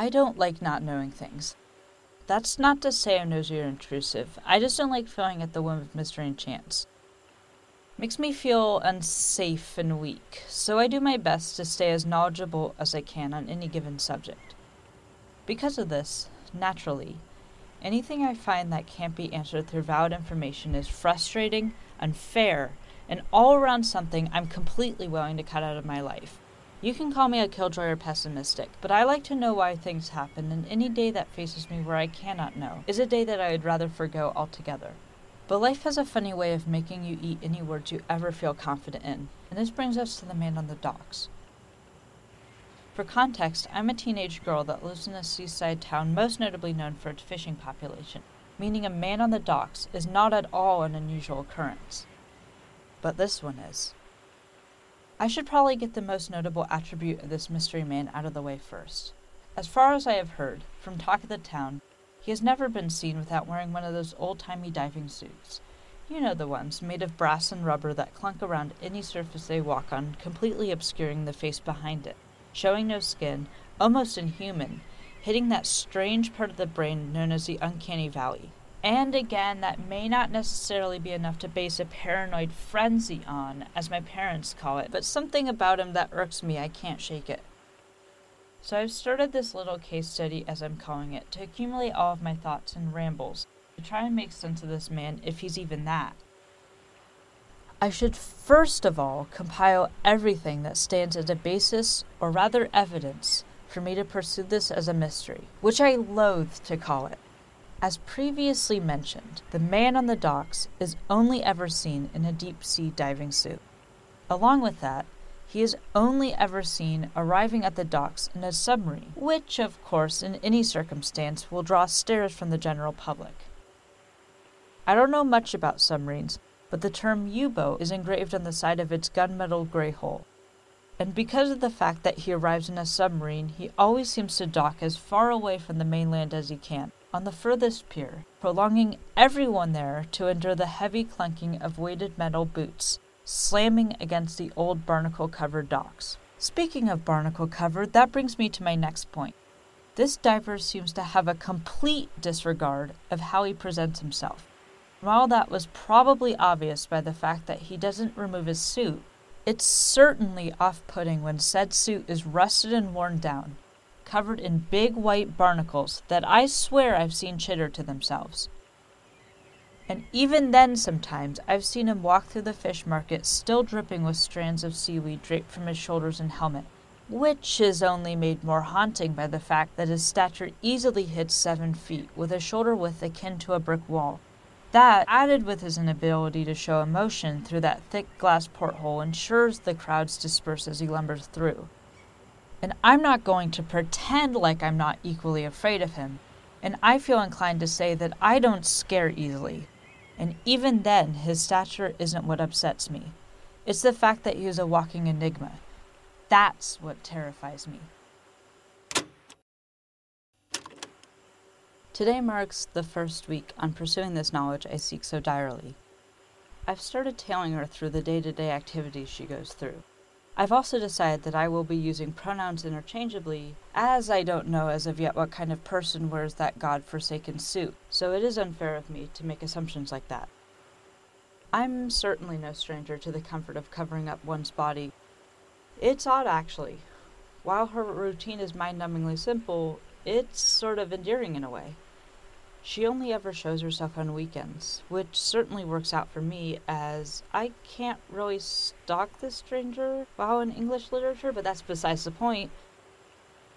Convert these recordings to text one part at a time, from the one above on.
I don't like not knowing things. That's not to say I'm nosy or intrusive. I just don't like feeling at the whim of mystery and chance. Makes me feel unsafe and weak, so I do my best to stay as knowledgeable as I can on any given subject. Because of this, naturally, anything I find that can't be answered through valid information is frustrating, unfair, and all around something I'm completely willing to cut out of my life. You can call me a killjoy or pessimistic, but I like to know why things happen, and any day that faces me where I cannot know is a day that I would rather forego altogether. But life has a funny way of making you eat any words you ever feel confident in, and this brings us to the man on the docks. For context, I'm a teenage girl that lives in a seaside town most notably known for its fishing population, meaning a man on the docks is not at all an unusual occurrence. But this one is. I should probably get the most notable attribute of this mystery man out of the way first. As far as I have heard, from talk of the town, he has never been seen without wearing one of those old timey diving suits. You know the ones, made of brass and rubber that clunk around any surface they walk on, completely obscuring the face behind it, showing no skin, almost inhuman, hitting that strange part of the brain known as the uncanny valley. And again, that may not necessarily be enough to base a paranoid frenzy on, as my parents call it, but something about him that irks me, I can't shake it. So I've started this little case study, as I'm calling it, to accumulate all of my thoughts and rambles, to try and make sense of this man, if he's even that. I should first of all compile everything that stands as a basis, or rather evidence, for me to pursue this as a mystery, which I loathe to call it. As previously mentioned, the man on the docks is only ever seen in a deep sea diving suit. Along with that, he is only ever seen arriving at the docks in a submarine, which, of course, in any circumstance, will draw stares from the general public. I don't know much about submarines, but the term U boat is engraved on the side of its gunmetal gray hull. And because of the fact that he arrives in a submarine, he always seems to dock as far away from the mainland as he can, on the furthest pier, prolonging everyone there to endure the heavy clunking of weighted metal boots slamming against the old barnacle covered docks. Speaking of barnacle covered, that brings me to my next point. This diver seems to have a complete disregard of how he presents himself. While that was probably obvious by the fact that he doesn't remove his suit, it's certainly off putting when said suit is rusted and worn down, covered in big white barnacles that I swear I've seen chitter to themselves. And even then, sometimes, I've seen him walk through the fish market still dripping with strands of seaweed draped from his shoulders and helmet, which is only made more haunting by the fact that his stature easily hits seven feet, with a shoulder width akin to a brick wall. That, added with his inability to show emotion through that thick glass porthole, ensures the crowds disperse as he lumbers through. And I'm not going to pretend like I'm not equally afraid of him, and I feel inclined to say that I don't scare easily. And even then, his stature isn't what upsets me. It's the fact that he is a walking enigma. That's what terrifies me. Today marks the first week on pursuing this knowledge I seek so direly. I've started tailing her through the day to day activities she goes through. I've also decided that I will be using pronouns interchangeably, as I don't know as of yet what kind of person wears that god forsaken suit, so it is unfair of me to make assumptions like that. I'm certainly no stranger to the comfort of covering up one's body. It's odd, actually. While her routine is mind numbingly simple, it's sort of endearing in a way. She only ever shows herself on weekends, which certainly works out for me as I can't really stalk this stranger while in English literature, but that's besides the point.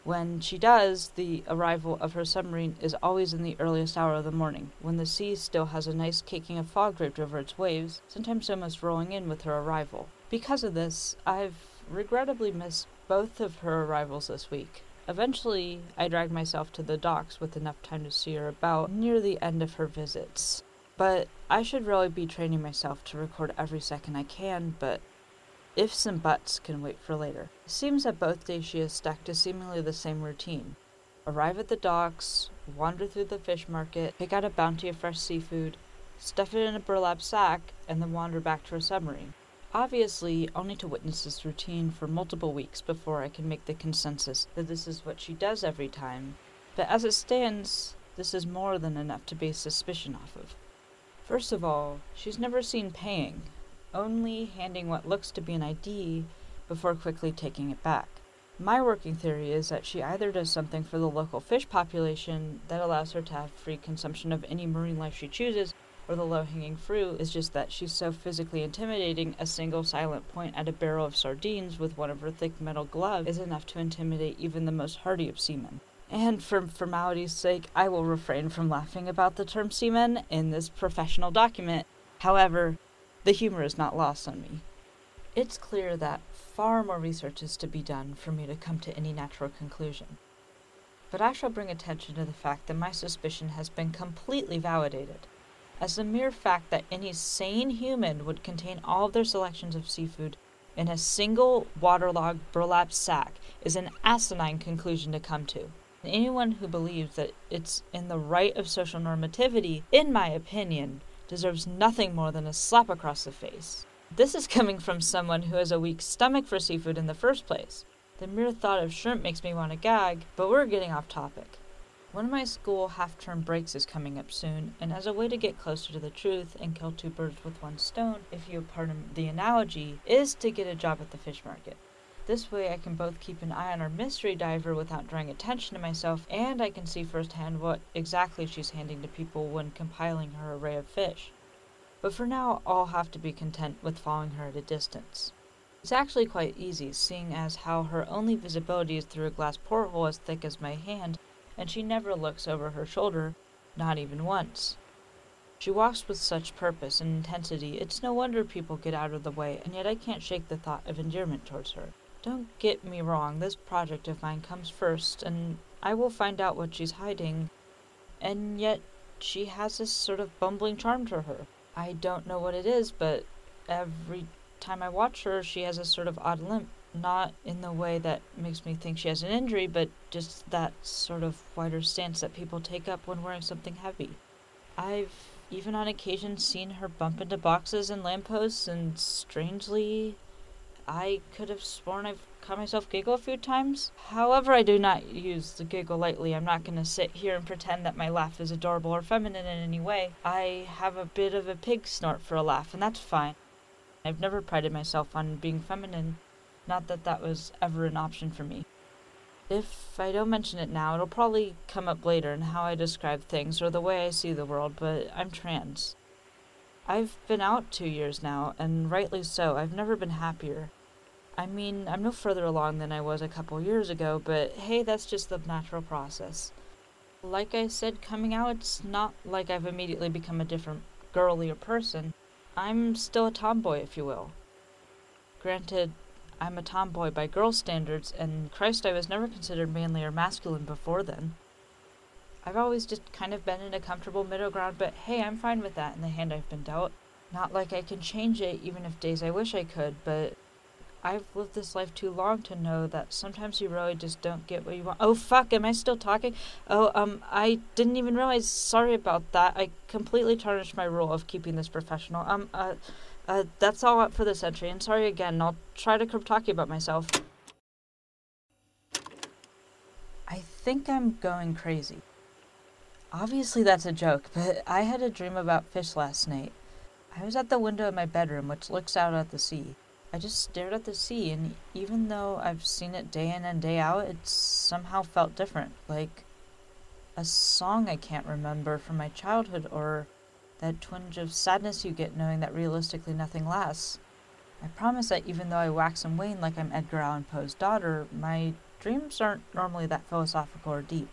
When she does, the arrival of her submarine is always in the earliest hour of the morning, when the sea still has a nice caking of fog draped over its waves, sometimes almost rolling in with her arrival. Because of this, I've regrettably missed both of her arrivals this week. Eventually, I dragged myself to the docks with enough time to see her about near the end of her visits. But I should really be training myself to record every second I can, but ifs and buts can wait for later. It seems that both days she has stuck to seemingly the same routine arrive at the docks, wander through the fish market, pick out a bounty of fresh seafood, stuff it in a burlap sack, and then wander back to her submarine. Obviously, I'll need to witness this routine for multiple weeks before I can make the consensus that this is what she does every time. But as it stands, this is more than enough to base suspicion off of. First of all, she's never seen paying, only handing what looks to be an ID before quickly taking it back. My working theory is that she either does something for the local fish population that allows her to have free consumption of any marine life she chooses, or the low hanging fruit is just that she's so physically intimidating, a single silent point at a barrel of sardines with one of her thick metal gloves is enough to intimidate even the most hardy of seamen. And for formality's sake, I will refrain from laughing about the term seaman in this professional document. However, the humor is not lost on me. It's clear that far more research is to be done for me to come to any natural conclusion. But I shall bring attention to the fact that my suspicion has been completely validated as the mere fact that any sane human would contain all of their selections of seafood in a single waterlogged burlap sack is an asinine conclusion to come to. Anyone who believes that it's in the right of social normativity, in my opinion, deserves nothing more than a slap across the face. This is coming from someone who has a weak stomach for seafood in the first place. The mere thought of shrimp makes me want to gag, but we're getting off topic. One of my school half term breaks is coming up soon, and as a way to get closer to the truth and kill two birds with one stone, if you pardon the analogy, is to get a job at the fish market. This way, I can both keep an eye on our mystery diver without drawing attention to myself, and I can see firsthand what exactly she's handing to people when compiling her array of fish. But for now, I'll have to be content with following her at a distance. It's actually quite easy, seeing as how her only visibility is through a glass porthole as thick as my hand, and she never looks over her shoulder, not even once. She walks with such purpose and intensity, it's no wonder people get out of the way, and yet I can't shake the thought of endearment towards her. Don't get me wrong, this project of mine comes first, and I will find out what she's hiding, and yet she has this sort of bumbling charm to her. I don't know what it is, but every time I watch her, she has a sort of odd limp not in the way that makes me think she has an injury, but just that sort of wider stance that people take up when wearing something heavy. I've even on occasion seen her bump into boxes and lampposts, and strangely, I could have sworn I've caught myself giggle a few times. However, I do not use the giggle lightly. I'm not going to sit here and pretend that my laugh is adorable or feminine in any way. I have a bit of a pig snort for a laugh, and that's fine. I've never prided myself on being feminine. Not that that was ever an option for me. If I don't mention it now, it'll probably come up later in how I describe things or the way I see the world, but I'm trans. I've been out two years now, and rightly so. I've never been happier. I mean, I'm no further along than I was a couple years ago, but hey, that's just the natural process. Like I said, coming out, it's not like I've immediately become a different girlier person. I'm still a tomboy, if you will. Granted, I'm a tomboy by girl standards, and Christ, I was never considered manly or masculine before then. I've always just kind of been in a comfortable middle ground, but hey, I'm fine with that in the hand I've been dealt. Not like I can change it, even if days I wish I could, but I've lived this life too long to know that sometimes you really just don't get what you want. Oh fuck, am I still talking? Oh, um, I didn't even realize. Sorry about that. I completely tarnished my rule of keeping this professional. Um, uh, uh, that's all up for this entry, and sorry again, I'll try to talk about myself. I think I'm going crazy. Obviously, that's a joke, but I had a dream about fish last night. I was at the window of my bedroom, which looks out at the sea. I just stared at the sea, and even though I've seen it day in and day out, it somehow felt different. Like a song I can't remember from my childhood, or that twinge of sadness you get knowing that realistically nothing lasts. I promise that even though I wax and wane like I'm Edgar Allan Poe's daughter, my dreams aren't normally that philosophical or deep.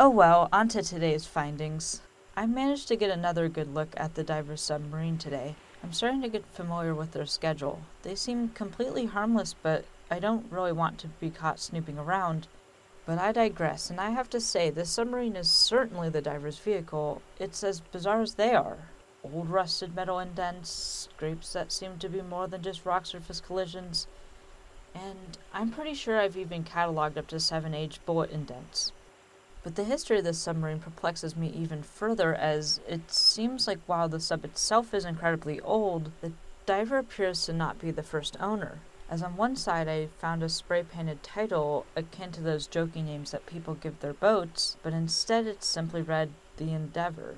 Oh well, on to today's findings. I managed to get another good look at the diver's submarine today. I'm starting to get familiar with their schedule. They seem completely harmless, but I don't really want to be caught snooping around. But I digress, and I have to say, this submarine is certainly the diver's vehicle. It's as bizarre as they are. Old rusted metal indents, scrapes that seem to be more than just rock surface collisions, and I'm pretty sure I've even cataloged up to seven age bullet indents. But the history of this submarine perplexes me even further as it seems like while the sub itself is incredibly old, the diver appears to not be the first owner, as on one side I found a spray painted title akin to those joking names that people give their boats, but instead it simply read The Endeavor.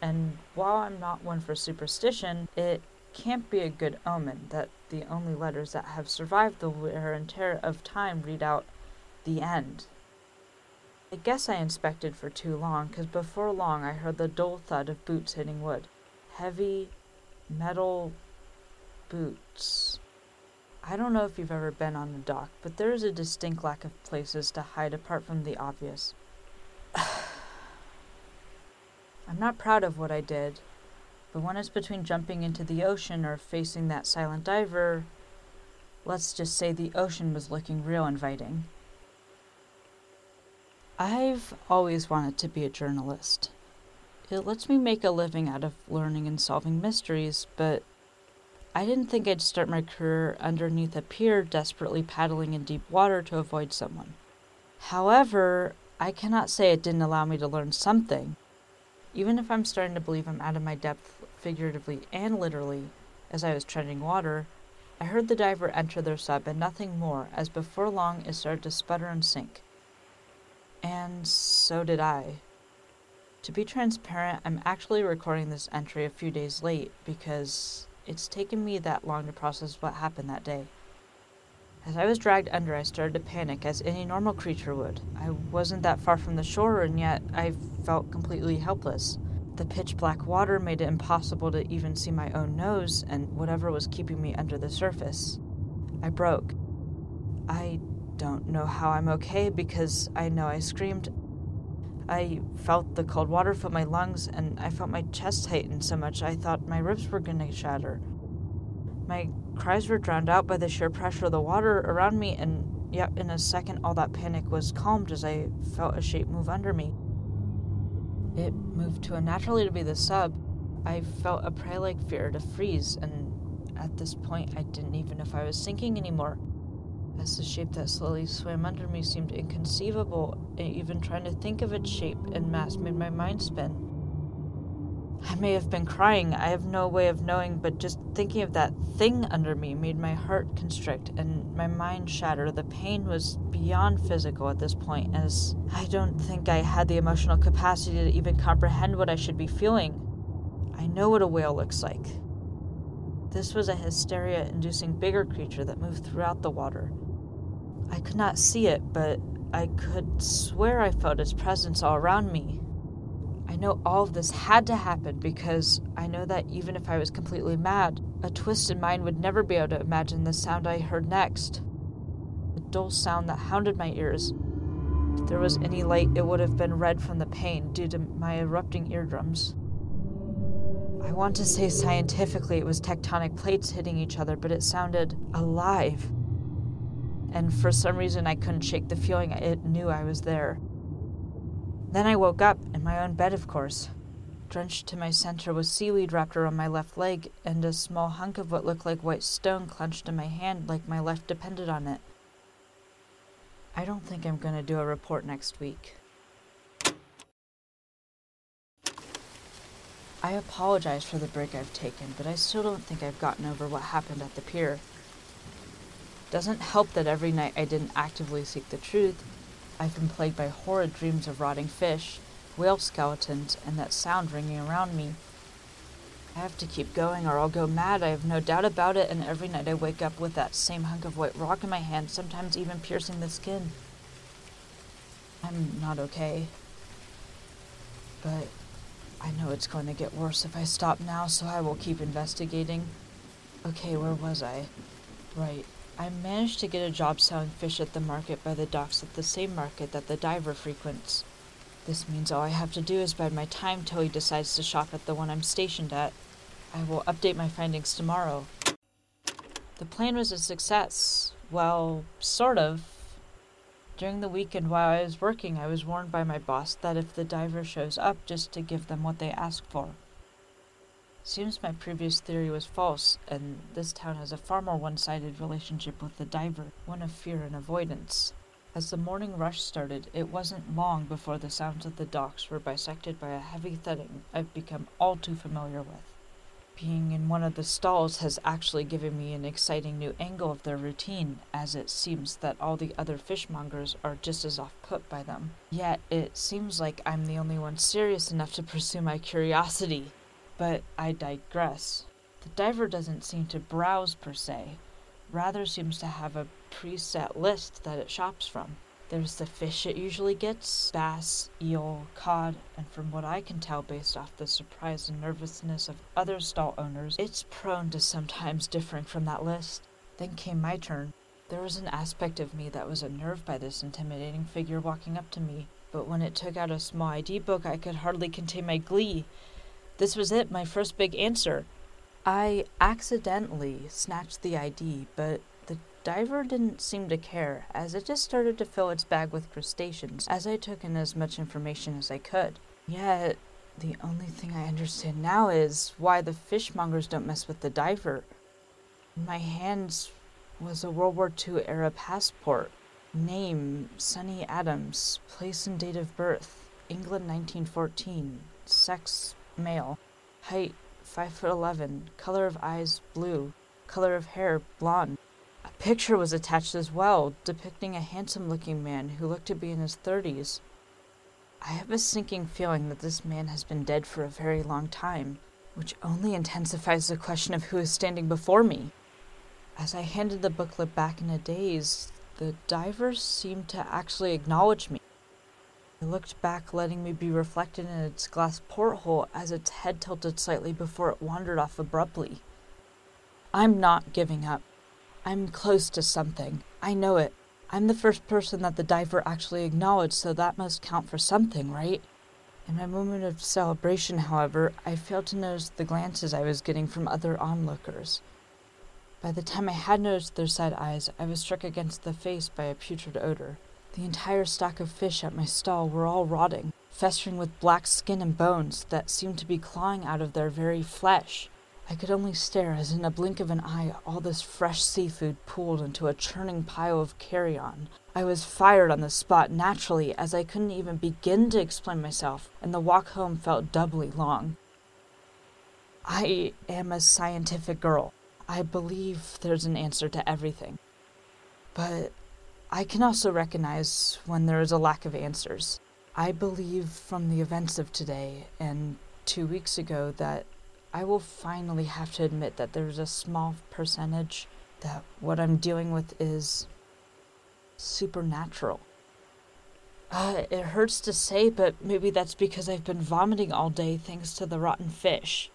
And while I'm not one for superstition, it can't be a good omen that the only letters that have survived the wear and tear of time read out the end. I guess I inspected for too long, because before long I heard the dull thud of boots hitting wood. Heavy metal boots. I don't know if you've ever been on a dock, but there is a distinct lack of places to hide apart from the obvious. I'm not proud of what I did, but when it's between jumping into the ocean or facing that silent diver, let's just say the ocean was looking real inviting. I've always wanted to be a journalist. It lets me make a living out of learning and solving mysteries, but I didn't think I'd start my career underneath a pier desperately paddling in deep water to avoid someone. However, I cannot say it didn't allow me to learn something. Even if I'm starting to believe I'm out of my depth figuratively and literally, as I was treading water, I heard the diver enter their sub and nothing more, as before long it started to sputter and sink. And so did I. To be transparent, I'm actually recording this entry a few days late because it's taken me that long to process what happened that day. As I was dragged under, I started to panic, as any normal creature would. I wasn't that far from the shore, and yet I felt completely helpless. The pitch black water made it impossible to even see my own nose and whatever was keeping me under the surface. I broke. I don't know how I'm okay because I know I screamed. I felt the cold water fill my lungs, and I felt my chest tighten so much I thought my ribs were going to shatter. My cries were drowned out by the sheer pressure of the water around me, and yet in a second all that panic was calmed as I felt a shape move under me. It moved to unnaturally to be the sub. I felt a prey like fear to freeze, and at this point I didn't even know if I was sinking anymore as the shape that slowly swam under me seemed inconceivable, and even trying to think of its shape and mass made my mind spin. I may have been crying, I have no way of knowing, but just thinking of that thing under me made my heart constrict and my mind shatter. The pain was beyond physical at this point, as I don't think I had the emotional capacity to even comprehend what I should be feeling. I know what a whale looks like. This was a hysteria inducing bigger creature that moved throughout the water. I could not see it, but I could swear I felt its presence all around me. I know all of this had to happen because I know that even if I was completely mad, a twisted mind would never be able to imagine the sound I heard next. A dull sound that hounded my ears. If there was any light, it would have been red from the pain due to my erupting eardrums. I want to say scientifically it was tectonic plates hitting each other, but it sounded alive and for some reason I couldn't shake the feeling it knew I was there. Then I woke up, in my own bed, of course. Drenched to my center with seaweed wrapped around my left leg, and a small hunk of what looked like white stone clenched in my hand like my life depended on it. I don't think I'm going to do a report next week. I apologize for the break I've taken, but I still don't think I've gotten over what happened at the pier. Doesn't help that every night I didn't actively seek the truth. I've been plagued by horrid dreams of rotting fish, whale skeletons, and that sound ringing around me. I have to keep going or I'll go mad, I have no doubt about it, and every night I wake up with that same hunk of white rock in my hand, sometimes even piercing the skin. I'm not okay. But I know it's going to get worse if I stop now, so I will keep investigating. Okay, where was I? Right. I managed to get a job selling fish at the market by the docks at the same market that the diver frequents. This means all I have to do is bide my time till he decides to shop at the one I'm stationed at. I will update my findings tomorrow. The plan was a success. Well, sort of. During the weekend while I was working, I was warned by my boss that if the diver shows up, just to give them what they ask for. Seems my previous theory was false, and this town has a far more one sided relationship with the diver, one of fear and avoidance. As the morning rush started, it wasn't long before the sounds of the docks were bisected by a heavy thudding I've become all too familiar with. Being in one of the stalls has actually given me an exciting new angle of their routine, as it seems that all the other fishmongers are just as off put by them. Yet it seems like I'm the only one serious enough to pursue my curiosity. But I digress. The diver doesn't seem to browse per se, rather seems to have a preset list that it shops from. There's the fish it usually gets bass, eel, cod, and from what I can tell based off the surprise and nervousness of other stall owners, it's prone to sometimes differing from that list. Then came my turn. There was an aspect of me that was unnerved by this intimidating figure walking up to me, but when it took out a small ID book, I could hardly contain my glee. This was it, my first big answer. I accidentally snatched the ID, but the Diver didn't seem to care, as it just started to fill its bag with crustaceans as I took in as much information as I could. Yet, the only thing I understand now is why the fishmongers don't mess with the diver. My hands was a World War II era passport. Name Sonny Adams, place and date of birth England 1914, sex male, height 5 foot 11, color of eyes blue, color of hair blonde, A picture was attached as well, depicting a handsome looking man who looked to be in his 30s. I have a sinking feeling that this man has been dead for a very long time, which only intensifies the question of who is standing before me. As I handed the booklet back in a daze, the diver seemed to actually acknowledge me. It looked back, letting me be reflected in its glass porthole as its head tilted slightly before it wandered off abruptly. I'm not giving up. I'm close to something. I know it. I'm the first person that the diver actually acknowledged, so that must count for something, right? In my moment of celebration, however, I failed to notice the glances I was getting from other onlookers. By the time I had noticed their side eyes, I was struck against the face by a putrid odor. The entire stock of fish at my stall were all rotting, festering with black skin and bones that seemed to be clawing out of their very flesh. I could only stare as in a blink of an eye all this fresh seafood pooled into a churning pile of carrion. I was fired on the spot naturally as I couldn't even begin to explain myself, and the walk home felt doubly long. I am a scientific girl. I believe there's an answer to everything. But I can also recognize when there is a lack of answers. I believe from the events of today and two weeks ago that I will finally have to admit that there's a small percentage that what I'm dealing with is supernatural. Uh, it hurts to say, but maybe that's because I've been vomiting all day thanks to the rotten fish.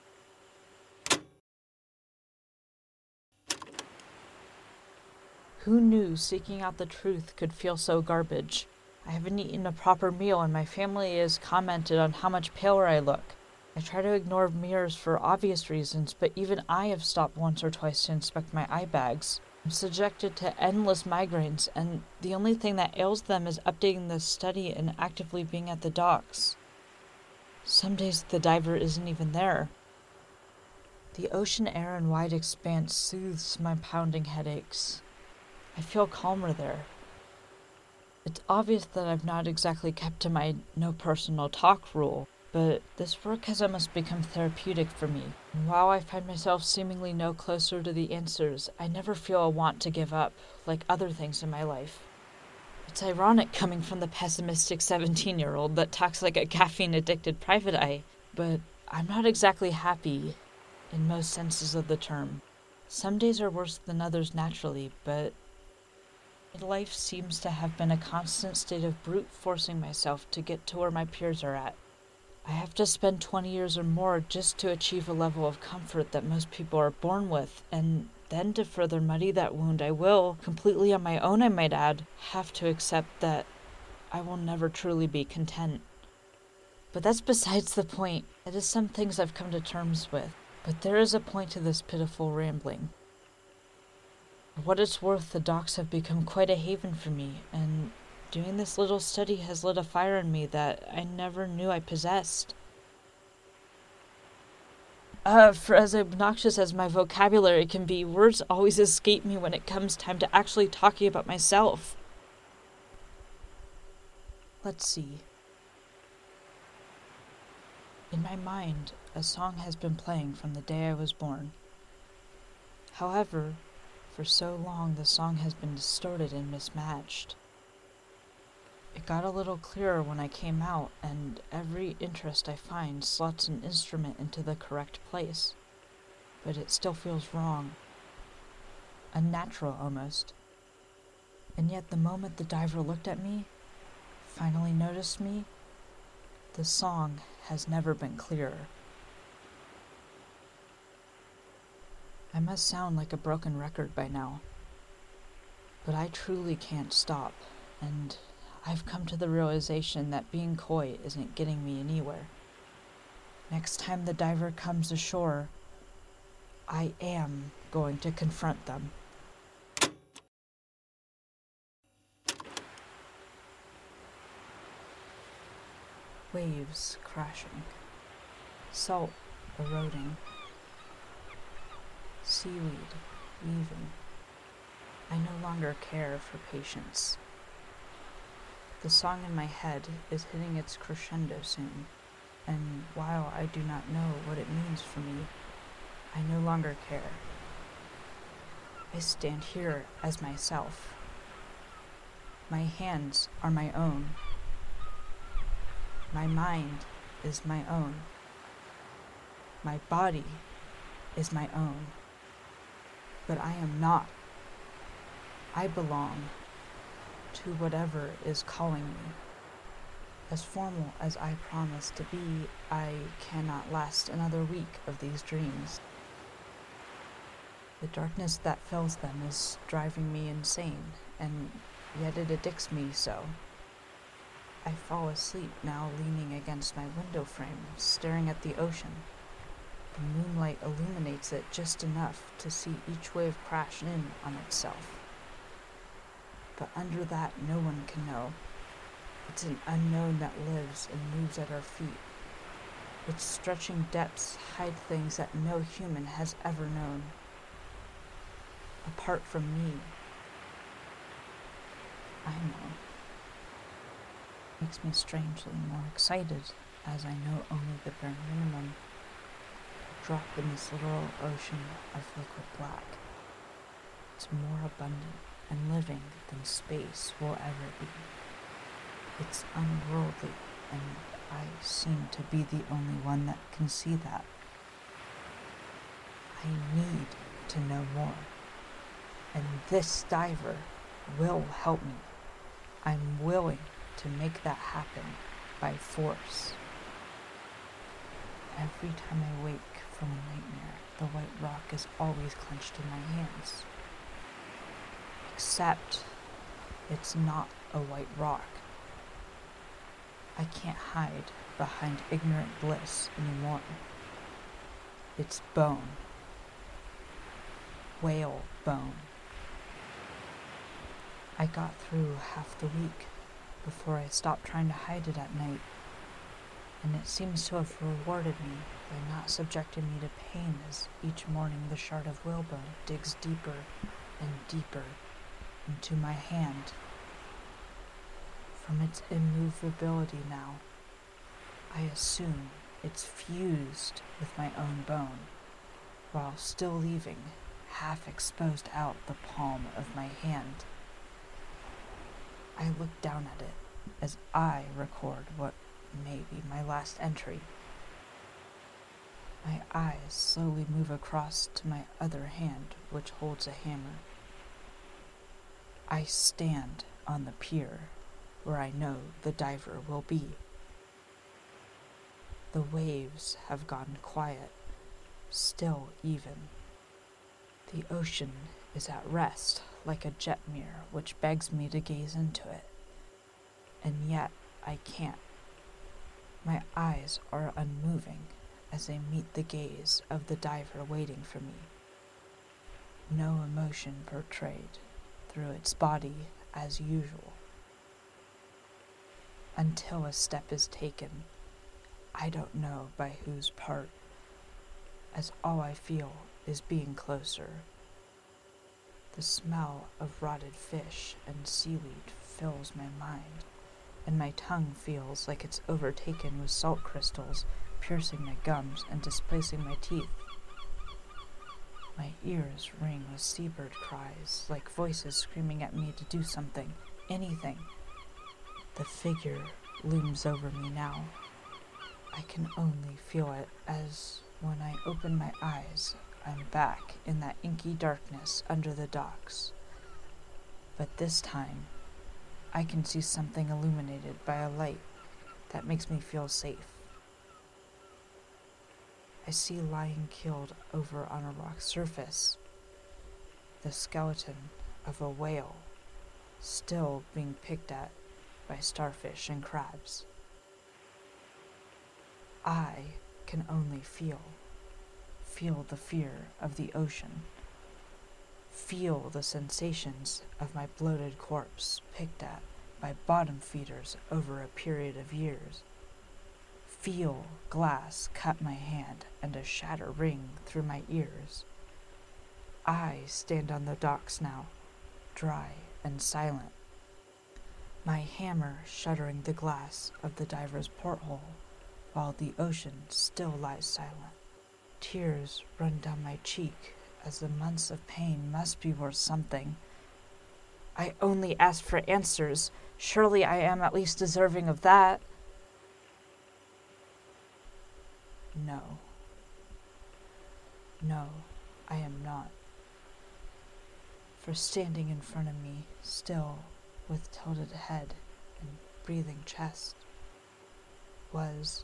Who knew seeking out the truth could feel so garbage? I haven't eaten a proper meal, and my family has commented on how much paler I look. I try to ignore mirrors for obvious reasons, but even I have stopped once or twice to inspect my eye bags. I'm subjected to endless migraines, and the only thing that ails them is updating the study and actively being at the docks. Some days the diver isn't even there. The ocean air and wide expanse soothes my pounding headaches. I feel calmer there. It's obvious that I've not exactly kept to my no personal talk rule but this work has almost become therapeutic for me. And while I find myself seemingly no closer to the answers, I never feel a want to give up, like other things in my life. It's ironic coming from the pessimistic 17 year old that talks like a caffeine addicted private eye, but I'm not exactly happy in most senses of the term. Some days are worse than others naturally, but life seems to have been a constant state of brute forcing myself to get to where my peers are at. I have to spend 20 years or more just to achieve a level of comfort that most people are born with, and then to further muddy that wound, I will, completely on my own, I might add, have to accept that I will never truly be content. But that's besides the point. It is some things I've come to terms with. But there is a point to this pitiful rambling. For what it's worth, the docks have become quite a haven for me, and Doing this little study has lit a fire in me that I never knew I possessed. Uh, for as obnoxious as my vocabulary can be, words always escape me when it comes time to actually talking about myself. Let's see. In In my mind, a song has been playing from the day I was born. However, for so long the song has been distorted and mismatched. It got a little clearer when I came out, and every interest I find slots an instrument into the correct place. But it still feels wrong. Unnatural almost. And yet, the moment the diver looked at me, finally noticed me, the song has never been clearer. I must sound like a broken record by now. But I truly can't stop, and I've come to the realization that being coy isn't getting me anywhere. Next time the diver comes ashore, I am going to confront them. Waves crashing, salt eroding, seaweed weaving. I no longer care for patience. The song in my head is hitting its crescendo soon, and while I do not know what it means for me, I no longer care. I stand here as myself. My hands are my own. My mind is my own. My body is my own. But I am not. I belong to whatever is calling me. As formal as I promise to be, I cannot last another week of these dreams. The darkness that fills them is driving me insane, and yet it addicts me so. I fall asleep now leaning against my window frame, staring at the ocean. The moonlight illuminates it just enough to see each wave crash in on itself but under that no one can know. It's an unknown that lives and moves at our feet. Its stretching depths hide things that no human has ever known. Apart from me, I know. Makes me strangely more excited as I know only the bare minimum. Drop in this little ocean of liquid black. It's more abundant and living than space will ever be. It's unworldly, and I seem to be the only one that can see that. I need to know more, and this diver will help me. I'm willing to make that happen by force. Every time I wake from a nightmare, the white rock is always clenched in my hands except it's not a white rock. I can't hide behind ignorant bliss anymore. It's bone. Whale bone. I got through half the week before I stopped trying to hide it at night, and it seems to have rewarded me by not subjecting me to pain as each morning the shard of whalebone digs deeper and deeper into my hand. From its immovability now, I assume it's fused with my own bone, while still leaving half exposed out the palm of my hand. I look down at it as I record what may be my last entry. My eyes slowly move across to my other hand, which holds a hammer. I stand on the pier where I know the diver will be. The waves have gone quiet, still even. The ocean is at rest like a jet mirror which begs me to gaze into it. And yet I can't. My eyes are unmoving as they meet the gaze of the diver waiting for me. No emotion portrayed through its body as usual. Until a step is taken, I don't know by whose part, as all I feel is being closer. The smell of rotted fish and seaweed fills my mind, and my tongue feels like it's overtaken with salt crystals piercing my gums and displacing my teeth. My ears ring with seabird cries, like voices screaming at me to do something, anything. The figure looms over me now. I can only feel it as when I open my eyes, I'm back in that inky darkness under the docks. But this time, I can see something illuminated by a light that makes me feel safe. I see lying killed over on a rock surface the skeleton of a whale still being picked at by starfish and crabs. I can only feel, feel the fear of the ocean, feel the sensations of my bloated corpse picked at by bottom feeders over a period of years. Feel glass cut my hand and a shatter ring through my ears. I stand on the docks now, dry and silent, my hammer shuttering the glass of the diver's porthole, while the ocean still lies silent. Tears run down my cheek as the months of pain must be worth something. I only ask for answers. Surely I am at least deserving of that. No. No, I am not. For standing in front of me, still, with tilted head and breathing chest, was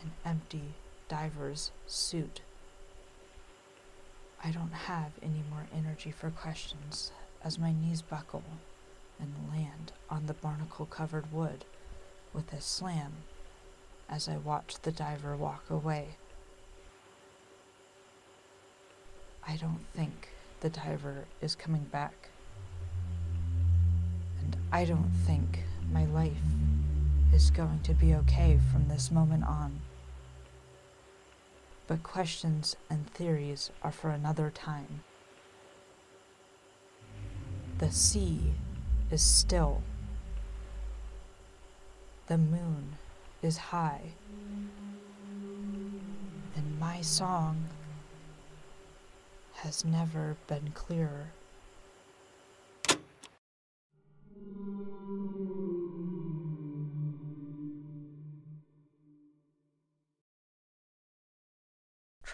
an empty diver's suit. I don't have any more energy for questions as my knees buckle and land on the barnacle covered wood with a slam as I watch the diver walk away. I don't think the diver is coming back. And I don't think my life is going to be okay from this moment on. But questions and theories are for another time. The sea is still. The moon is high. And my song has never been clearer.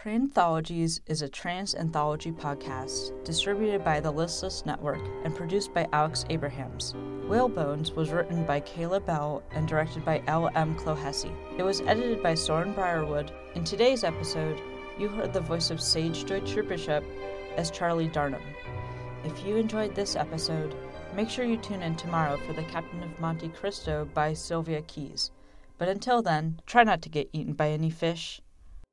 Tranthologies is a trans anthology podcast distributed by the Listless Network and produced by Alex Abrahams. Whalebones was written by Kayla Bell and directed by L. M. Clohessy. It was edited by Sorren Briarwood. In today's episode, you heard the voice of Sage Deutscher Bishop as Charlie Darnham. If you enjoyed this episode, make sure you tune in tomorrow for The Captain of Monte Cristo by Sylvia Keyes. But until then, try not to get eaten by any fish.